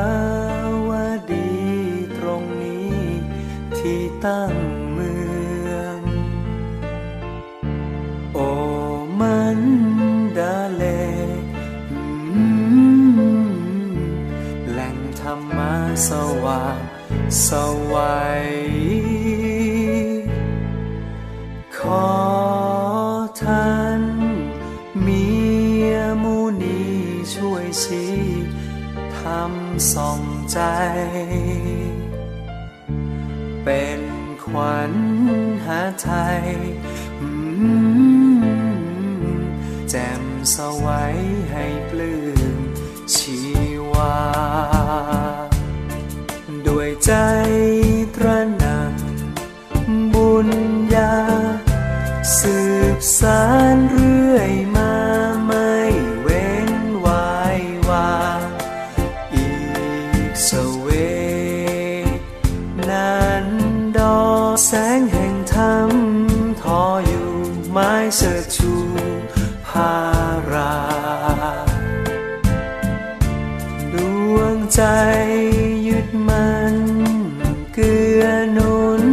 าวดีตรงนี้ที่ตั้งเมือง โอมันดาเลแหล่งธรรมะสว่างสวัยขอท่านมีมุนีช่วยชี้ ทำส่องใจ เป็นขวัญหาไทยแจ่มสวัยให้ปลื้มชีวา ด้วยใจตระหนักบุญญา สืบสารเรื่อย แสงแห่งธรรมทออยู่ไม้เสดชูพาราดวงใจยึดมันเกื้อหนุน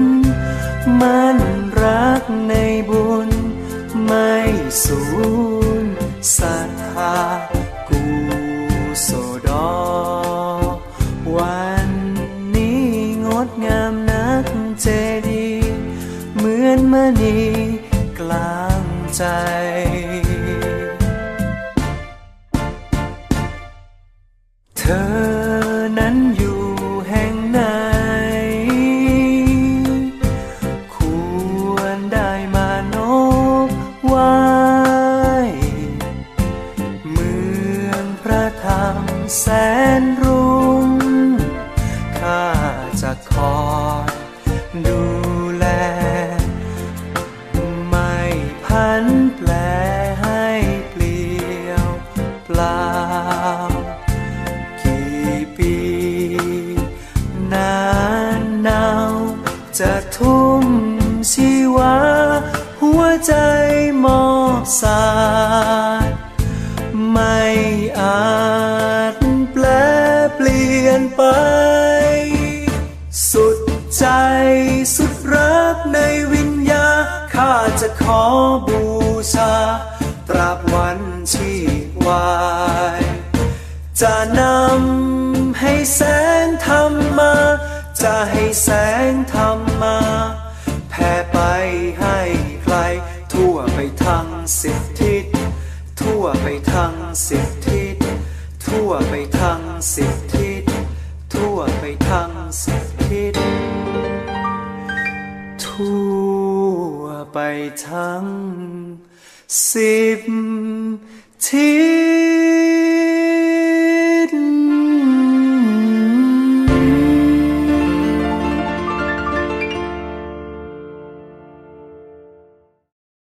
มันรักในบุญไม่สูญศรัทธา อนมณีกลางใจเธอนั้นอยู่แห่งไหน ควรได้มานบไหวเมืองพระธรรมแสนรุ่ ชีวา หัวใจมอบสายไม่อาจแปลเปลี่ยนไป สุดใจสุดรักในวิญญา ข้าจะขอบูชา ตราบวันชีวาย จะนำให้แสงธรรมมาจะให้แสงธรรมมา สิบทิศทั่วไปทางสิบทิศทั่วไปทางสิบทิศทั่วไปทางสิบทิศ